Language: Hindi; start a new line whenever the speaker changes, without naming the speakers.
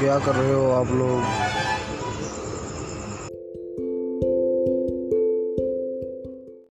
क्या कर रहे हो आप लोग?